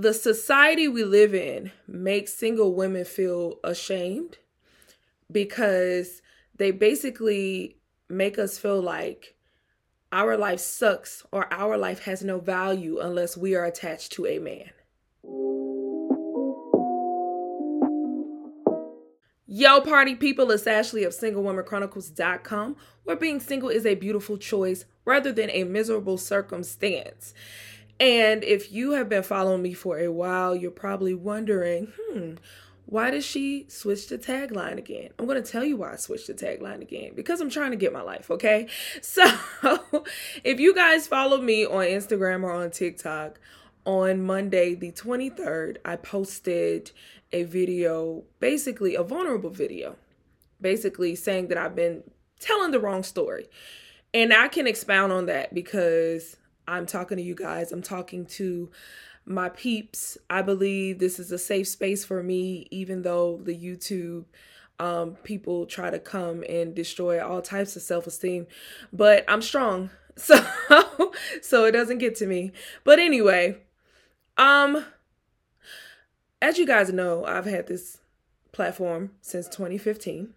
The society we live in makes single women feel ashamed because they basically make us feel like our life sucks or our life has no value unless we are attached to a man. Yo, party people, it's Ashley of SingleWomanChronicles.com, where being single is a beautiful choice rather than a miserable circumstance. And if you have been following me for a while, you're probably wondering, hmm, why did she switch the tagline again? I'm going to tell you why I switched the tagline again because I'm trying to get my life, okay? So, if you guys follow me on Instagram or on TikTok, on Monday, the 23rd, I posted a video, basically a vulnerable video, basically saying that I've been telling the wrong story. And I can expound on that because I'm talking to you guys. I'm talking to my peeps. I believe this is a safe space for me, even though the YouTube um, people try to come and destroy all types of self esteem. But I'm strong, so so it doesn't get to me. But anyway, um, as you guys know, I've had this platform since 2015.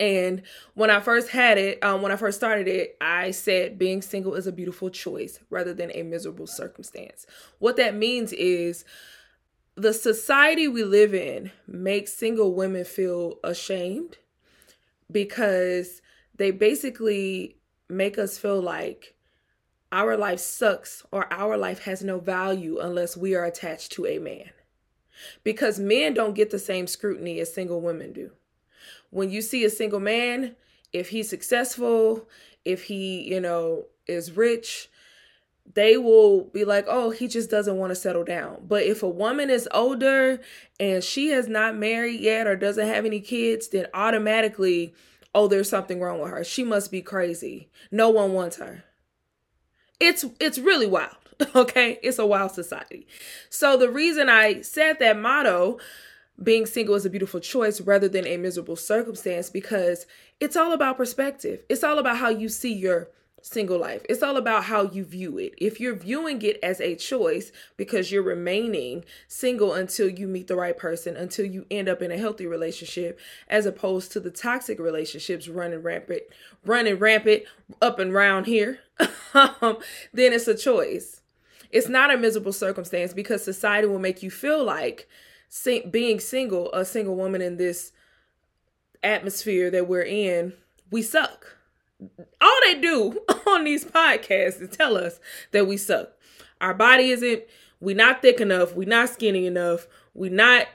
And when I first had it, um, when I first started it, I said being single is a beautiful choice rather than a miserable circumstance. What that means is the society we live in makes single women feel ashamed because they basically make us feel like our life sucks or our life has no value unless we are attached to a man. Because men don't get the same scrutiny as single women do when you see a single man, if he's successful, if he, you know, is rich, they will be like, oh, he just doesn't want to settle down. But if a woman is older and she has not married yet or doesn't have any kids, then automatically, oh, there's something wrong with her. She must be crazy. No one wants her. It's it's really wild. Okay? It's a wild society. So the reason I said that motto being single is a beautiful choice rather than a miserable circumstance because it's all about perspective. It's all about how you see your single life. It's all about how you view it. If you're viewing it as a choice because you're remaining single until you meet the right person, until you end up in a healthy relationship, as opposed to the toxic relationships running rampant, running rampant up and round here, then it's a choice. It's not a miserable circumstance because society will make you feel like sing, being single, a single woman in this atmosphere that we're in, we suck. All they do on these podcasts is tell us that we suck. Our body isn't, we not thick enough, we not skinny enough, we not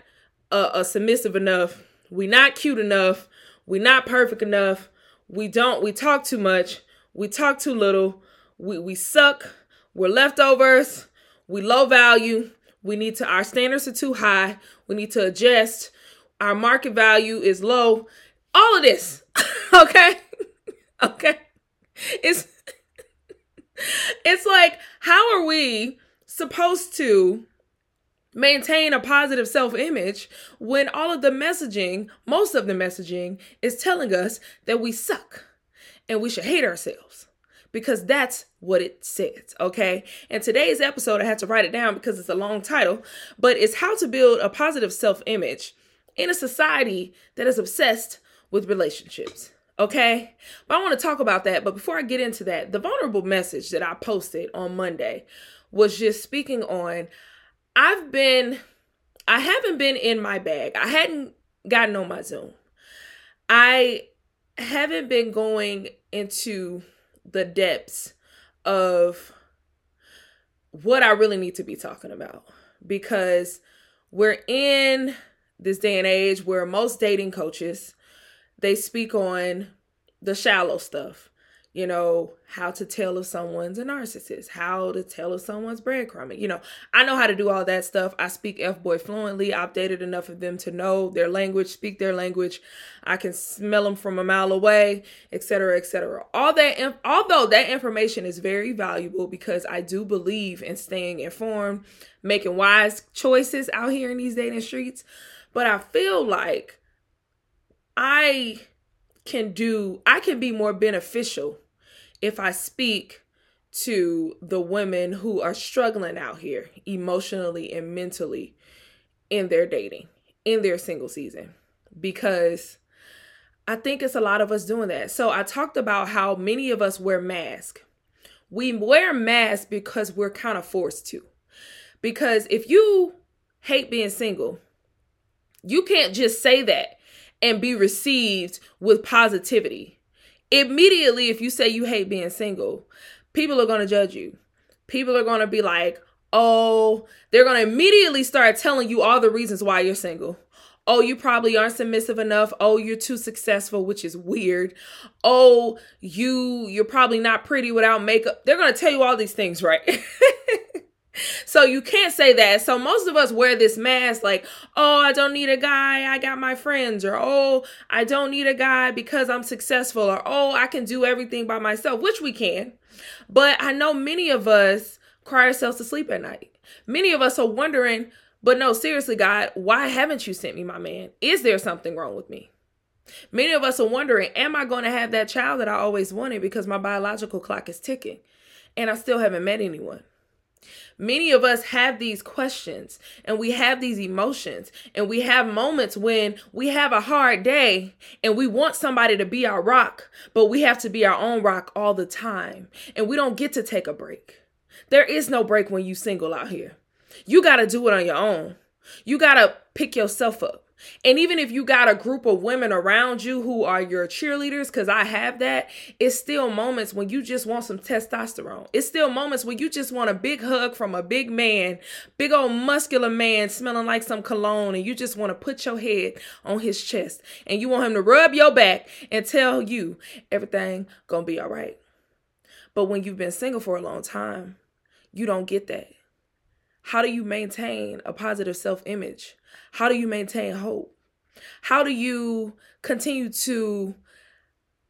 uh, uh, submissive enough, we not cute enough, we not perfect enough, we don't, we talk too much, we talk too little, we, we suck, we're leftovers, we low value, we need to, our standards are too high. We need to adjust. Our market value is low. All of this. okay. okay. It's, it's like, how are we supposed to maintain a positive self image when all of the messaging, most of the messaging, is telling us that we suck and we should hate ourselves? Because that's what it says, okay? And today's episode, I had to write it down because it's a long title, but it's how to build a positive self image in a society that is obsessed with relationships. Okay, but I want to talk about that. But before I get into that, the vulnerable message that I posted on Monday was just speaking on I've been, I haven't been in my bag. I hadn't gotten on my Zoom. I haven't been going into the depths of what I really need to be talking about because we're in this day and age where most dating coaches they speak on the shallow stuff. You know, how to tell if someone's a narcissist, how to tell if someone's breadcrumbing. You know, I know how to do all that stuff. I speak F boy fluently. I've dated enough of them to know their language, speak their language. I can smell them from a mile away, etc., etc. All that, although that information is very valuable because I do believe in staying informed, making wise choices out here in these dating streets. But I feel like I can do I can be more beneficial if I speak to the women who are struggling out here emotionally and mentally in their dating, in their single season because I think it's a lot of us doing that. So I talked about how many of us wear masks. We wear masks because we're kind of forced to. Because if you hate being single, you can't just say that and be received with positivity. Immediately, if you say you hate being single, people are going to judge you. People are going to be like, oh, they're going to immediately start telling you all the reasons why you're single. Oh, you probably aren't submissive enough. Oh, you're too successful, which is weird. Oh, you you're probably not pretty without makeup. They're going to tell you all these things, right? So you can't say that. So most of us wear this mask like, oh, I don't need a guy. I got my friends. Or, oh, I don't need a guy because I'm successful. Or, oh, I can do everything by myself, which we can. But I know many of us cry ourselves to sleep at night. Many of us are wondering, but no, seriously, God, why haven't you sent me my man? Is there something wrong with me? Many of us are wondering, am I going to have that child that I always wanted because my biological clock is ticking and I still haven't met anyone? Many of us have these questions and we have these emotions and we have moments when we have a hard day and we want somebody to be our rock, but we have to be our own rock all the time and we don't get to take a break. There is no break when you single out here. You got to do it on your own. You got to pick yourself up. And even if you got a group of women around you who are your cheerleaders, because I have that, it's still moments when you just want some testosterone. It's still moments when you just want a big hug from a big man, big old muscular man smelling like some cologne, and you just want to put your head on his chest and you want him to rub your back and tell you everything gonna be all right. But when you've been single for a long time, you don't get that. How do you maintain a positive self image? How do you maintain hope? How do you continue to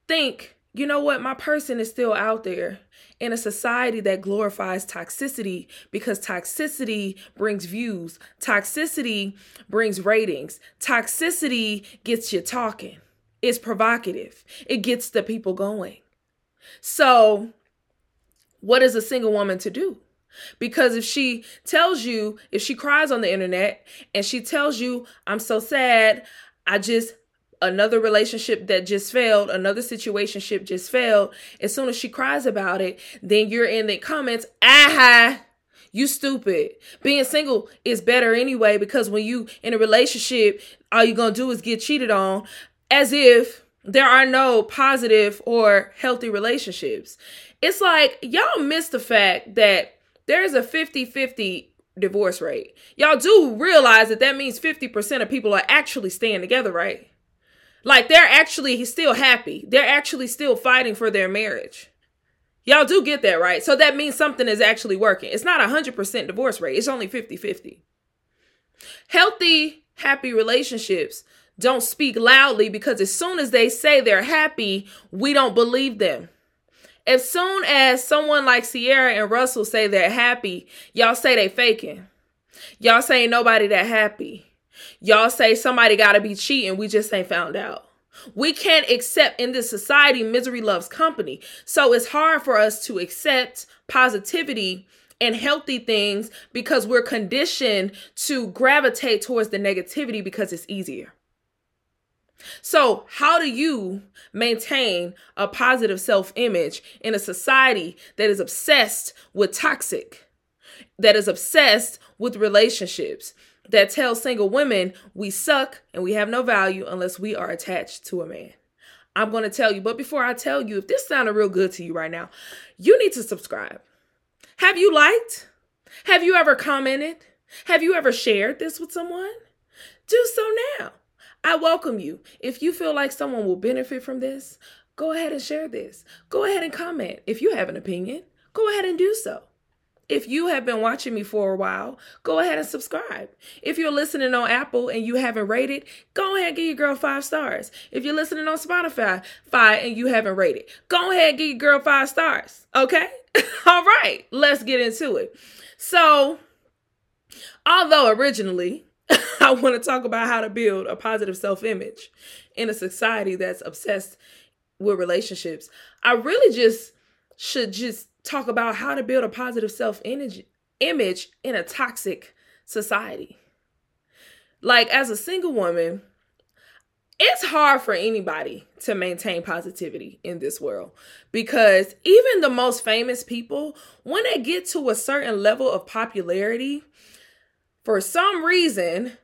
think, you know what, my person is still out there in a society that glorifies toxicity because toxicity brings views, toxicity brings ratings, toxicity gets you talking, it's provocative, it gets the people going. So, what is a single woman to do? Because if she tells you, if she cries on the internet and she tells you, I'm so sad, I just, another relationship that just failed, another situationship just failed, as soon as she cries about it, then you're in the comments, aha, you stupid. Being single is better anyway because when you in a relationship, all you're gonna do is get cheated on, as if there are no positive or healthy relationships. It's like y'all miss the fact that there's a 50 50 divorce rate. Y'all do realize that that means 50% of people are actually staying together, right? Like they're actually still happy. They're actually still fighting for their marriage. Y'all do get that, right? So that means something is actually working. It's not a 100% divorce rate, it's only 50 50. Healthy, happy relationships don't speak loudly because as soon as they say they're happy, we don't believe them. As soon as someone like Ciara and Russell say they're happy, y'all say they faking. Y'all say nobody that happy. Y'all say somebody gotta be cheating. We just ain't found out. We can't accept in this society misery loves company. So it's hard for us to accept positivity and healthy things because we're conditioned to gravitate towards the negativity because it's easier. So, how do you maintain a positive self image in a society that is obsessed with toxic, that is obsessed with relationships, that tells single women we suck and we have no value unless we are attached to a man? I'm going to tell you, but before I tell you, if this sounded real good to you right now, you need to subscribe. Have you liked? Have you ever commented? Have you ever shared this with someone? Do so now. I welcome you. If you feel like someone will benefit from this, go ahead and share this. Go ahead and comment. If you have an opinion, go ahead and do so. If you have been watching me for a while, go ahead and subscribe. If you're listening on Apple and you haven't rated, go ahead and give your girl five stars. If you're listening on Spotify, five and you haven't rated, go ahead and give your girl five stars. Okay? All right, let's get into it. So, although originally I want to talk about how to build a positive self image in a society that's obsessed with relationships, I really just should just talk about how to build a positive self image in a toxic society. Like as a single woman, it's hard for anybody to maintain positivity in this world because even the most famous people, when they get to a certain level of popularity, for some reason,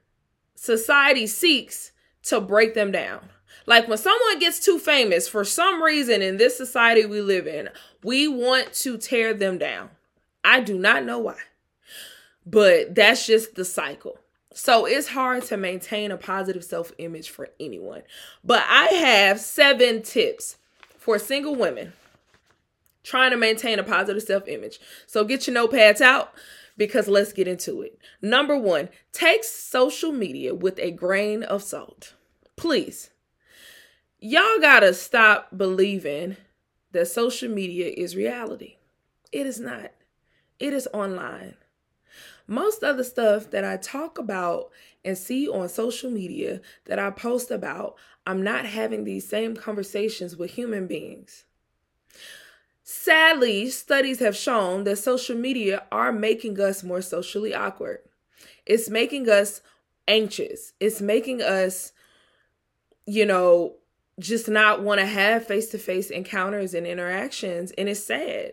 society seeks to break them down. Like when someone gets too famous, for some reason in this society we live in, we want to tear them down. I do not know why, but that's just the cycle. So it's hard to maintain a positive self image for anyone. But I have seven tips for single women trying to maintain a positive self image. So get your notepads out because let's get into it. Number one, take social media with a grain of salt. Please y'all gotta stop believing that social media is reality. It is not, it is online. Most of the stuff that I talk about and see on social media that I post about, I'm not having these same conversations with human beings. Sadly, studies have shown that social media are making us more socially awkward. It's making us anxious. It's making us, you know, just not want to have face to face encounters and interactions. And it's sad.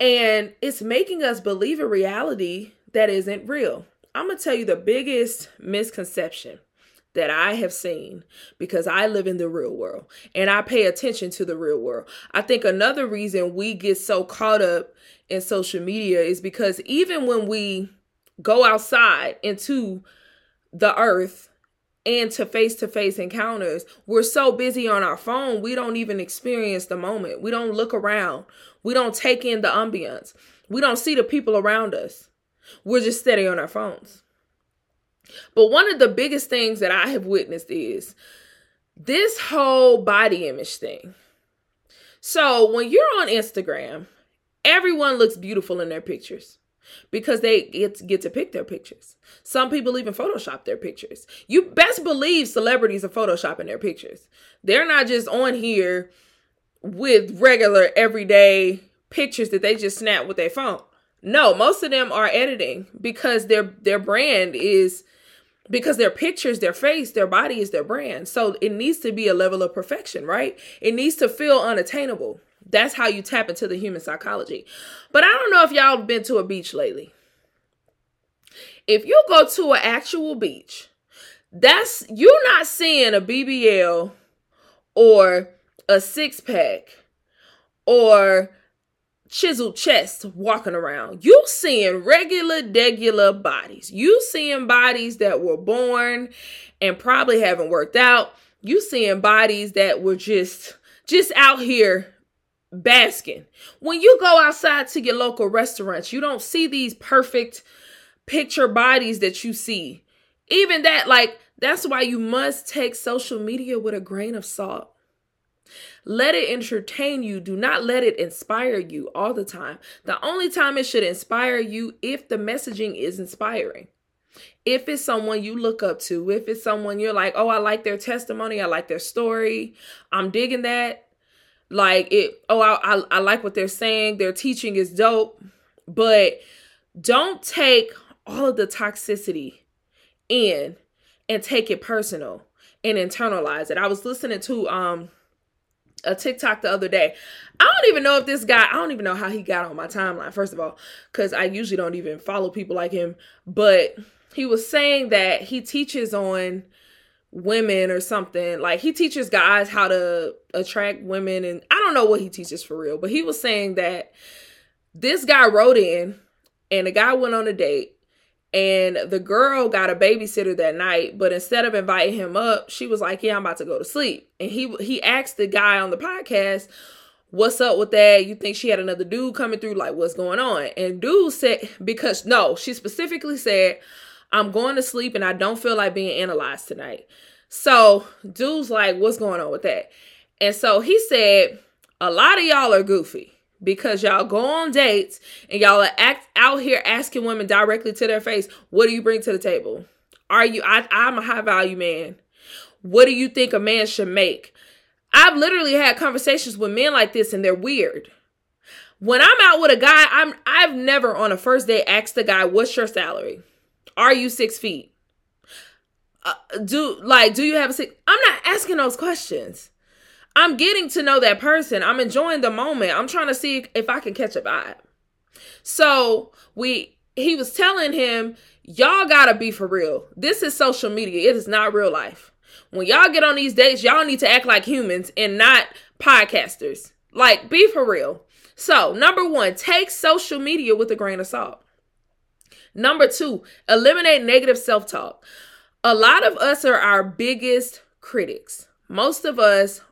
And it's making us believe a reality that isn't real. I'm going to tell you the biggest misconception that I have seen because I live in the real world and I pay attention to the real world. I think another reason we get so caught up in social media is because even when we go outside into the earth and to face to face encounters, we're so busy on our phone, we don't even experience the moment. We don't look around. We don't take in the ambience. We don't see the people around us. We're just steady on our phones. But one of the biggest things that I have witnessed is this whole body image thing. So when you're on Instagram, everyone looks beautiful in their pictures because they get, get to pick their pictures. Some people even Photoshop their pictures. You best believe celebrities are Photoshopping their pictures. They're not just on here with regular everyday pictures that they just snap with their phone. No, most of them are editing because their their brand is because their pictures, their face, their body is their brand. So it needs to be a level of perfection, right? It needs to feel unattainable. That's how you tap into the human psychology. But I don't know if y'all been to a beach lately. If you go to an actual beach, that's you're not seeing a BBL or a six pack or chiseled chest walking around. You seeing regular, degular bodies. You seeing bodies that were born and probably haven't worked out. You seeing bodies that were just just out here basking. When you go outside to your local restaurants, you don't see these perfect picture bodies that you see. Even that, like, that's why you must take social media with a grain of salt. Let it entertain you. Do not let it inspire you all the time. The only time it should inspire you if the messaging is inspiring. If it's someone you look up to, if it's someone you're like, oh, I like their testimony, I like their story, I'm digging that, like it oh I, I, I like what they're saying their teaching is dope but don't take all of the toxicity in and take it personal and internalize it i was listening to um a TikTok the other day. I don't even know if this guy, I don't even know how he got on my timeline, first of all, because I usually don't even follow people like him. But he was saying that he teaches on women or something. Like he teaches guys how to attract women and I don't know what he teaches for real, but he was saying that this guy wrote in and the guy went on a date And the girl got a babysitter that night, but instead of inviting him up, she was like, "Yeah, I'm about to go to sleep." And he he asked the guy on the podcast, "What's up with that? You think she had another dude coming through? Like, what's going on?" And dude said, "Because no, she specifically said, I'm going to sleep and I don't feel like being analyzed tonight." So dude's like, "What's going on with that?" And so he said, "A lot of y'all are goofy." Because y'all go on dates and y'all are act out here asking women directly to their face, what do you bring to the table? Are you I I'm a high value man. What do you think a man should make? I've literally had conversations with men like this and they're weird. When I'm out with a guy, I'm I've never on a first date asked the guy, "What's your salary? Are you six feet? Uh, do like do you have a six? I'm not asking those questions. I'm getting to know that person. I'm enjoying the moment. I'm trying to see if I can catch a vibe. So we he was telling him, y'all gotta be for real. This is social media. It is not real life. When y'all get on these dates, y'all need to act like humans and not podcasters. Like, be for real. So, number one, take social media with a grain of salt. Number two, eliminate negative self talk. A lot of us are our biggest critics. Most of us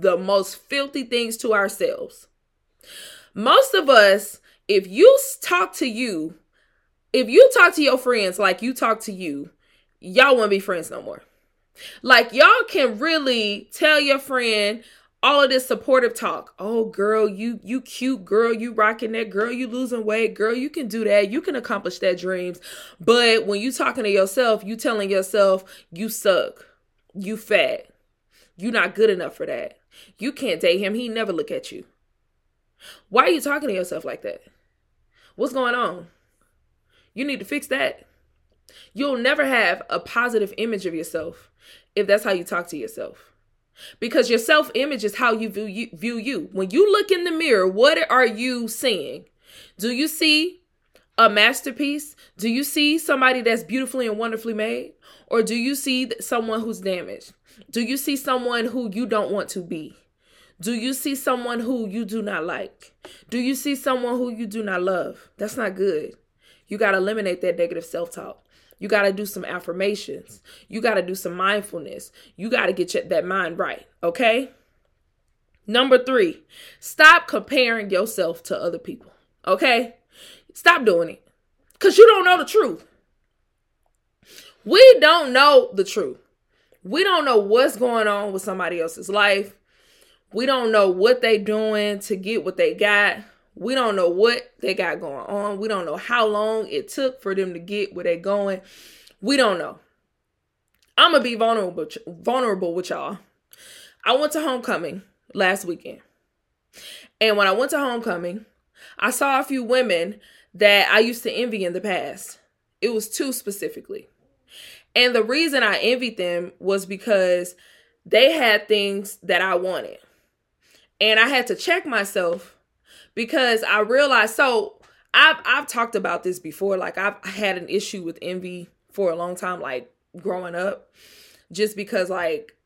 The most filthy things to ourselves. Most of us, if you talk to you, if you talk to your friends like you talk to you, y'all won't be friends no more. Like y'all can really tell your friend all of this supportive talk. Oh girl, you you cute girl, you rocking that girl, you losing weight, girl, you can do that. You can accomplish that dreams. But when you talking to yourself, you telling yourself you suck. You fat. You not good enough for that. You can't date him. He never look at you. Why are you talking to yourself like that? What's going on? You need to fix that. You'll never have a positive image of yourself if that's how you talk to yourself. Because your self image is how you view, you view you. When you look in the mirror, what are you seeing? Do you see a masterpiece? Do you see somebody that's beautifully and wonderfully made? Or do you see someone who's damaged? Do you see someone who you don't want to be? Do you see someone who you do not like? Do you see someone who you do not love? That's not good. You got to eliminate that negative self talk. You got to do some affirmations. You got to do some mindfulness. You got to get your, that mind right. Okay. Number three, stop comparing yourself to other people. Okay. Stop doing it because you don't know the truth. We don't know the truth. We don't know what's going on with somebody else's life. We don't know what they doing to get what they got. We don't know what they got going on. We don't know how long it took for them to get where they're going. We don't know. I'm gonna be vulnerable vulnerable with y'all. I went to homecoming last weekend. And when I went to homecoming, I saw a few women that I used to envy in the past. It was two specifically. And the reason I envied them was because they had things that I wanted. And I had to check myself because I realized so I've I've talked about this before like I've had an issue with envy for a long time like growing up just because like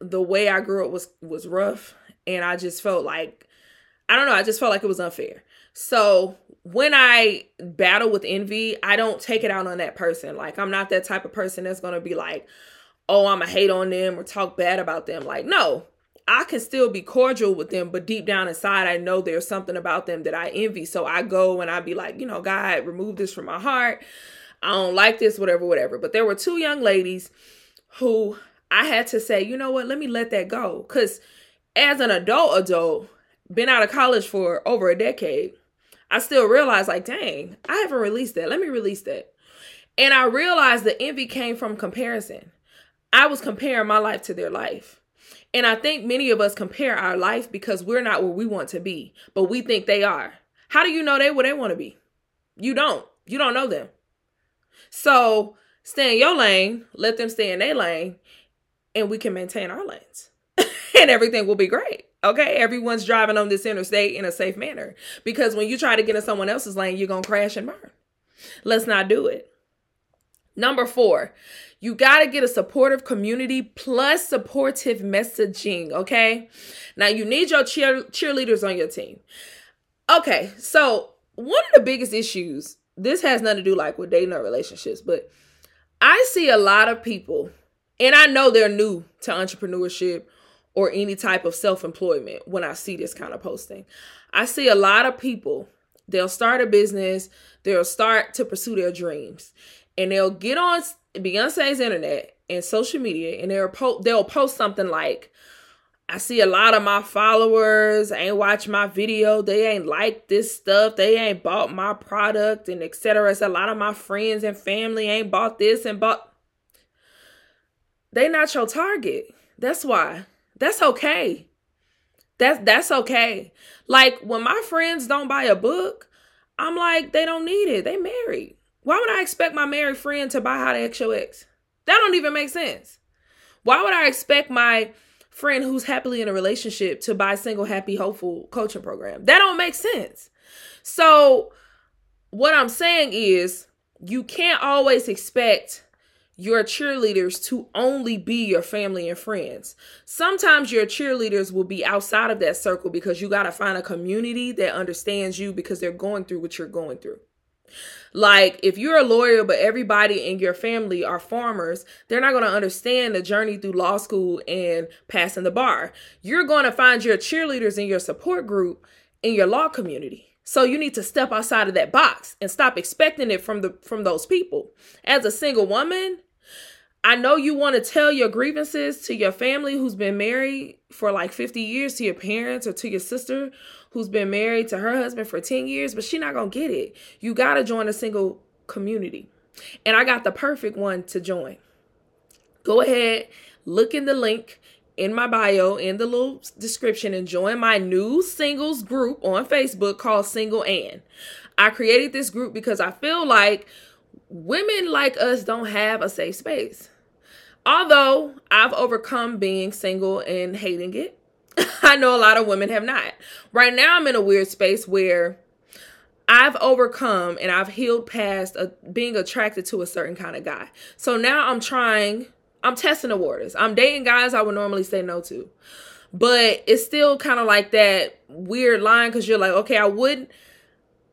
the way I grew up was was rough and I just felt like I don't know, I just felt like it was unfair. So when I battle with envy, I don't take it out on that person. Like I'm not that type of person that's gonna be like, oh, I'm a hate on them or talk bad about them. Like, no, I can still be cordial with them, but deep down inside, I know there's something about them that I envy. So I go and I be like, you know, God, remove this from my heart. I don't like this, whatever, whatever. But there were two young ladies who I had to say, you know what, let me let that go. Because as an adult, adult, been out of college for over a decade, I still realized, like, dang, I haven't released that. Let me release that. And I realized the envy came from comparison. I was comparing my life to their life. And I think many of us compare our life because we're not where we want to be, but we think they are. How do you know they where they want to be? You don't. You don't know them. So stay in your lane, let them stay in their lane, and we can maintain our lanes. and everything will be great. Okay, everyone's driving on this interstate in a safe manner. Because when you try to get in someone else's lane, you're gonna crash and burn. Let's not do it. Number four, you got to get a supportive community plus supportive messaging. Okay. Now you need your cheer- cheerleaders on your team. Okay. So, one of the biggest issues, this has nothing to do like with dating or relationships, but I see a lot of people, and I know they're new to entrepreneurship or any type of self employment when I see this kind of posting. I see a lot of people, they'll start a business, they'll start to pursue their dreams, and they'll get on Beyonce's internet and social media, and they'll po- they'll post something like, "I see a lot of my followers ain't watch my video, they ain't like this stuff, they ain't bought my product, and etc." A lot of my friends and family ain't bought this and bought. They not your target. That's why. That's okay. That's that's okay. Like when my friends don't buy a book, I'm like, they don't need it. They married. Why would I expect my married friend to buy How to X Your Ex? That don't even make sense. Why would I expect my friend who's happily in a relationship to buy Single Happy Hopeful coaching program? That don't make sense. So what I'm saying is you can't always expect your cheerleaders to only be your family and friends. Sometimes your cheerleaders will be outside of that circle because you got to find a community that understands you because they're going through what you're going through. Like, if you're a lawyer, but everybody in your family are farmers, they're not going to understand the journey through law school and passing the bar. You're going to find your cheerleaders in your support group in your law community. So you need to step outside of that box and stop expecting it from the from those people. As a single woman, I know you want to tell your grievances to your family who's been married for like 50 years, to your parents or to your sister who's been married to her husband for 10 years, but she not going to get it. You got to join a single community. And I got the perfect one to join. Go ahead, look in the link in my bio in the little description and join my new singles group on Facebook called Single Ann. I created this group because I feel like women like us don't have a safe space. Although I've overcome being single and hating it, I know a lot of women have not. Right now, I'm in a weird space where I've overcome and I've healed past a, being attracted to a certain kind of guy. So now I'm trying, I'm testing the waters. I'm dating guys I would normally say no to. But it's still kind of like that weird line because you're like, okay, I would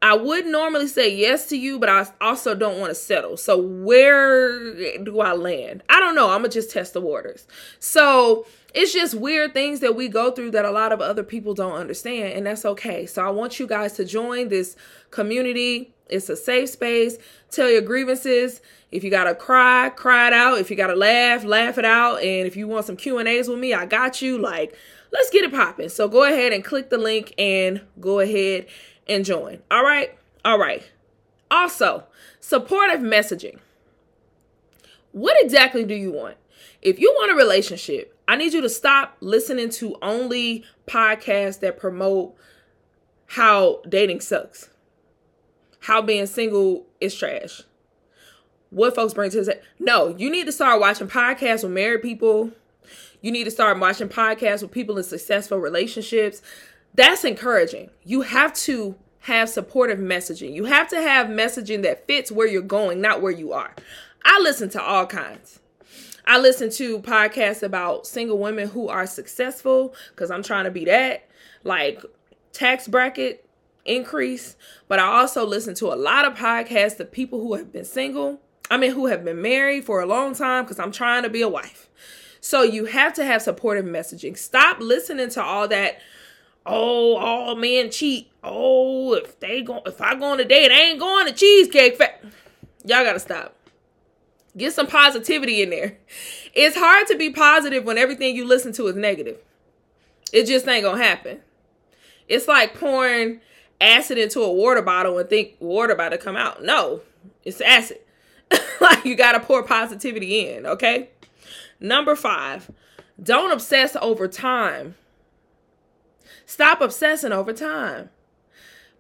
I would normally say yes to you, but I also don't want to settle. So where do I land? I don't know. I'm gonna just test the waters. So it's just weird things that we go through that a lot of other people don't understand, and that's okay. So I want you guys to join this community. It's a safe space. Tell your grievances. If you gotta cry, cry it out. If you gotta laugh, laugh it out. And if you want some Q and A's with me, I got you. Like, let's get it popping. So go ahead and click the link and go ahead and join. All right. All right. Also, supportive messaging. What exactly do you want? If you want a relationship, I need you to stop listening to only podcasts that promote how dating sucks, how being single is trash, what folks bring to the No, you need to start watching podcasts with married people. You need to start watching podcasts with people in successful relationships. That's encouraging. You have to have supportive messaging. You have to have messaging that fits where you're going, not where you are. I listen to all kinds. I listen to podcasts about single women who are successful because I'm trying to be that, like tax bracket increase. But I also listen to a lot of podcasts of people who have been single. I mean, who have been married for a long time because I'm trying to be a wife. So you have to have supportive messaging. Stop listening to all that. Oh, all men cheat. Oh, if they go, if I go on a date, I ain't going to cheesecake factory. Y'all gotta stop. Get some positivity in there. It's hard to be positive when everything you listen to is negative. It just ain't gonna happen. It's like pouring acid into a water bottle and think water about to come out. No, it's acid. like you gotta pour positivity in, okay? Number five, don't obsess over time. Stop obsessing over time.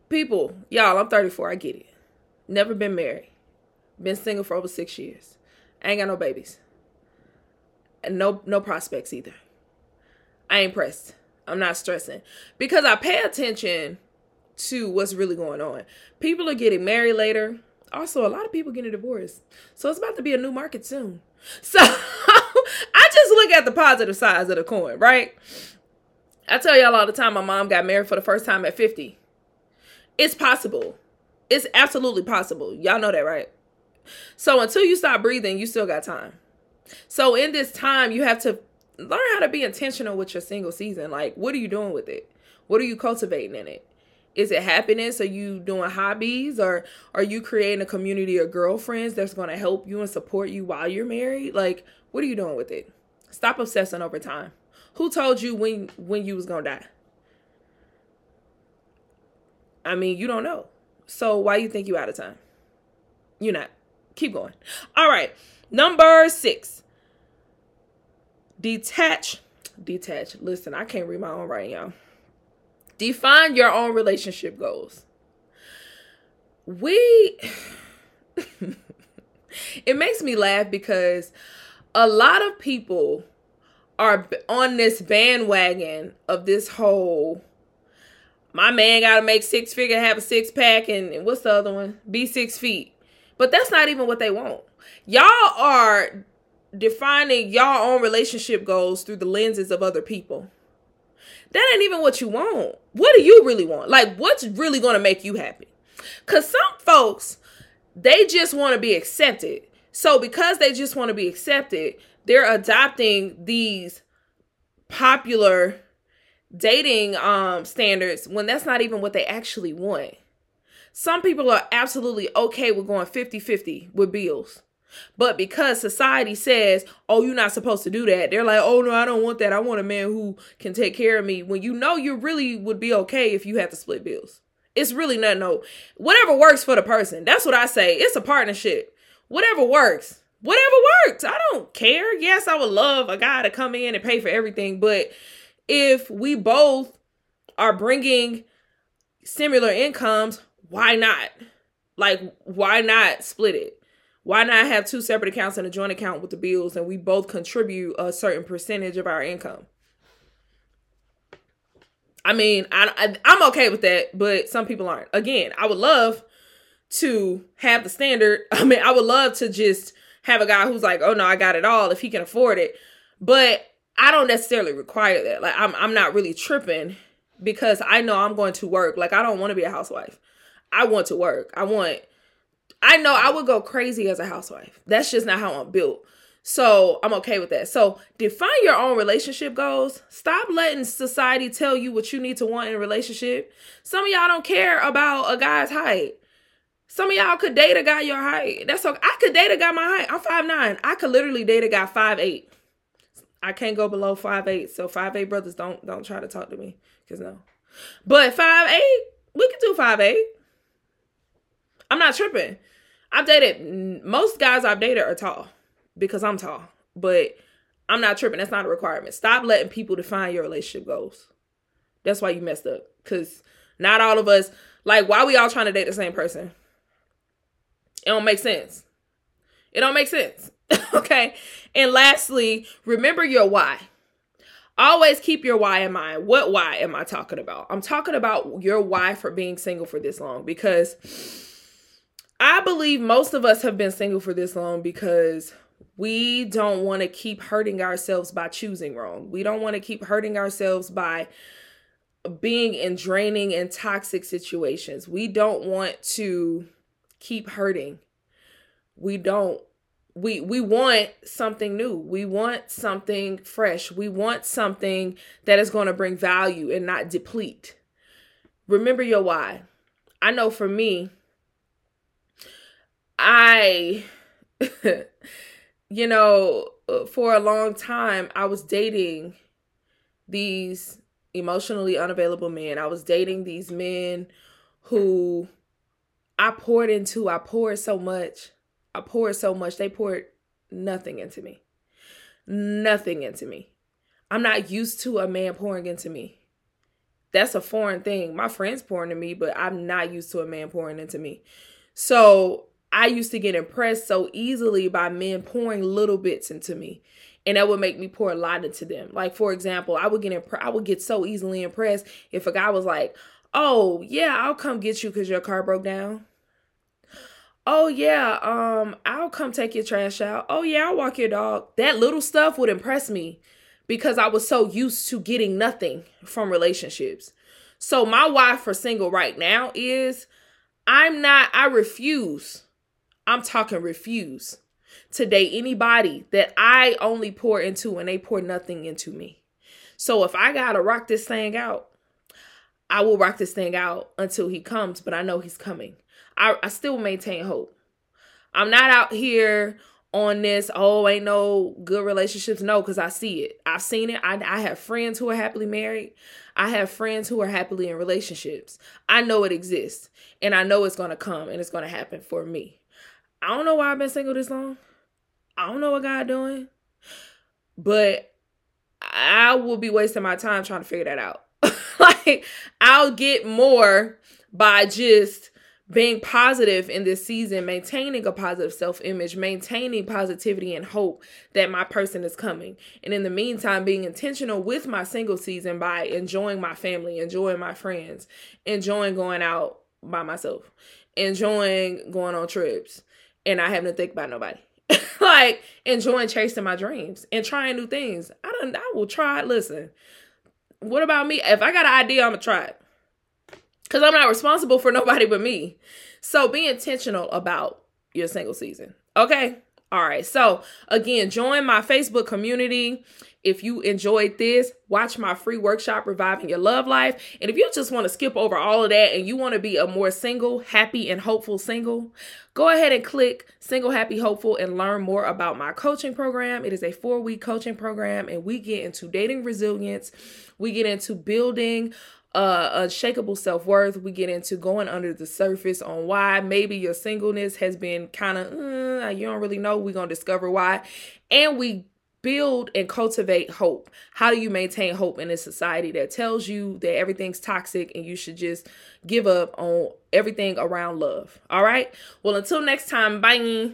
People, y'all, I'm 34, I get it. Never been married Been single for over six years. Ain't got no babies. And no no prospects either. I ain't pressed. I'm not stressing. Because I pay attention to what's really going on. People are getting married later. Also, a lot of people getting divorced. So it's about to be a new market soon. So I just look at the positive sides of the coin, right? I tell y'all all the time my mom got married for the first time at 50. It's possible. It's absolutely possible. Y'all know that, right? So until you stop breathing, you still got time. So in this time, you have to learn how to be intentional with your single season. Like, what are you doing with it? What are you cultivating in it? Is it happiness? Are you doing hobbies or are you creating a community of girlfriends that's going to help you and support you while you're married? Like, what are you doing with it? Stop obsessing over time. Who told you when when you was to die? I mean, you don't know. So why you think you out of time? You're not. Keep going. All right. Number 6. Detach. Detach. Listen, I can't read my own writing, y'all. Define your own relationship goals. We it makes me laugh because a lot of people are on this bandwagon of this whole my man got to make six figure, have a six pack, and, and what's the other one? Be six feet. But that's not even what they want. Y'all are defining y'all own relationship goals through the lenses of other people. That ain't even what you want. What do you really want? Like, what's really going to make you happy? Because some folks, they just want to be accepted. So, because they just want to be accepted, they're adopting these popular dating um standards when that's not even what they actually want. Some people are absolutely okay with going 50-50 with bills. But because society says, "Oh, you're not supposed to do that." They're like, "Oh no, I don't want that. I want a man who can take care of me." When you know you really would be okay if you had to split bills. It's really not no whatever works for the person. That's what I say. It's a partnership. Whatever works. Whatever works. I don't care. Yes, I would love a guy to come in and pay for everything, but if we both are bringing similar incomes, why not? Like, why not split it? Why not have two separate accounts and a joint account with the bills and we both contribute a certain percentage of our income? I mean, I, I am okay with that, but some people aren't. Again, I would love to have the standard. I mean, I would love to just have a guy who's like, "Oh no, I got it all if he can afford it." But I don't necessarily require that. Like I'm I'm not really tripping because I know I'm going to work. Like I don't want to be a housewife. I want to work. I want I know I would go crazy as a housewife. That's just not how I'm built. So I'm okay with that. So define your own relationship goals. Stop letting society tell you what you need to want in a relationship. Some of y'all don't care about a guy's height. Some of y'all could date a guy your height. That's okay. I could date a guy my height. I'm five nine. I could literally date a guy five eight. I can't go below five eight. So five eight brothers don't don't try to talk to me because no. But five eight, we can do five eight. I'm not tripping. I've dated most guys I've dated are tall because I'm tall, but I'm not tripping. That's not a requirement. Stop letting people define your relationship goals. That's why you messed up. Cause not all of us like why we all trying to date the same person. It don't make sense. It don't make sense. okay. And lastly, remember your why. Always keep your why in mind. What why am I talking about? I'm talking about your why for being single for this long because I believe most of us have been single for this long because we don't want to keep hurting ourselves by choosing wrong. We don't want to keep hurting ourselves by being in draining and toxic situations. We don't want to keep hurting. We don't we we want something new. We want something fresh. We want something that is going to bring value and not deplete. Remember your why. I know for me i you know for a long time i was dating these emotionally unavailable men. I was dating these men who i poured into i poured so much I poured so much. They poured nothing into me. Nothing into me. I'm not used to a man pouring into me. That's a foreign thing. My friends pouring into me, but I'm not used to a man pouring into me. So I used to get impressed so easily by men pouring little bits into me. And that would make me pour a lot into them. Like for example, I would get I would get so easily impressed if a guy was like, "Oh yeah, I'll come get you because your car broke down." Oh yeah, um, I'll come take your trash out. Oh yeah, I'll walk your dog. That little stuff would impress me because I was so used to getting nothing from relationships. So my why for single right now is I'm not I refuse. I'm talking refuse to date anybody that I only pour into and they pour nothing into me. So if I got to rock this thing out, I will rock this thing out until he comes, but I know he's coming. I, I still maintain hope. I'm not out here on this, oh, ain't no good relationships. No, because I see it. I've seen it. I, I have friends who are happily married. I have friends who are happily in relationships. I know it exists and I know it's going to come and it's going to happen for me. I don't know why I've been single this long. I don't know what God doing, but I will be wasting my time trying to figure that out. like I'll get more by just being positive in this season, maintaining a positive self image, maintaining positivity and hope that my person is coming. And in the meantime, being intentional with my single season by enjoying my family, enjoying my friends, enjoying going out by myself, enjoying going on trips, and not having to think about nobody. like enjoying chasing my dreams and trying new things. I don't I will try. Listen, what about me? If I got an idea, I'm gonna try it because I'm not responsible for nobody but me. So be intentional about your single season. Okay. All right. So again, join my Facebook community. If you enjoyed this, watch my free workshop, Reviving Your Love Life. And if you just want to skip over all of that and you want to be a more single, happy, and hopeful single, go ahead and click Single, Happy, Hopeful and learn more about my coaching program. It is a four week coaching program, and we get into dating resilience, we get into building uh, unshakable self worth. We get into going under the surface on why maybe your singleness has been kind of, uh, you don't really know. We're going to discover why. And we build and cultivate hope. How do you maintain hope in a society that tells you that everything's toxic and you should just give up on everything around love? All right. Well, until next time, bye.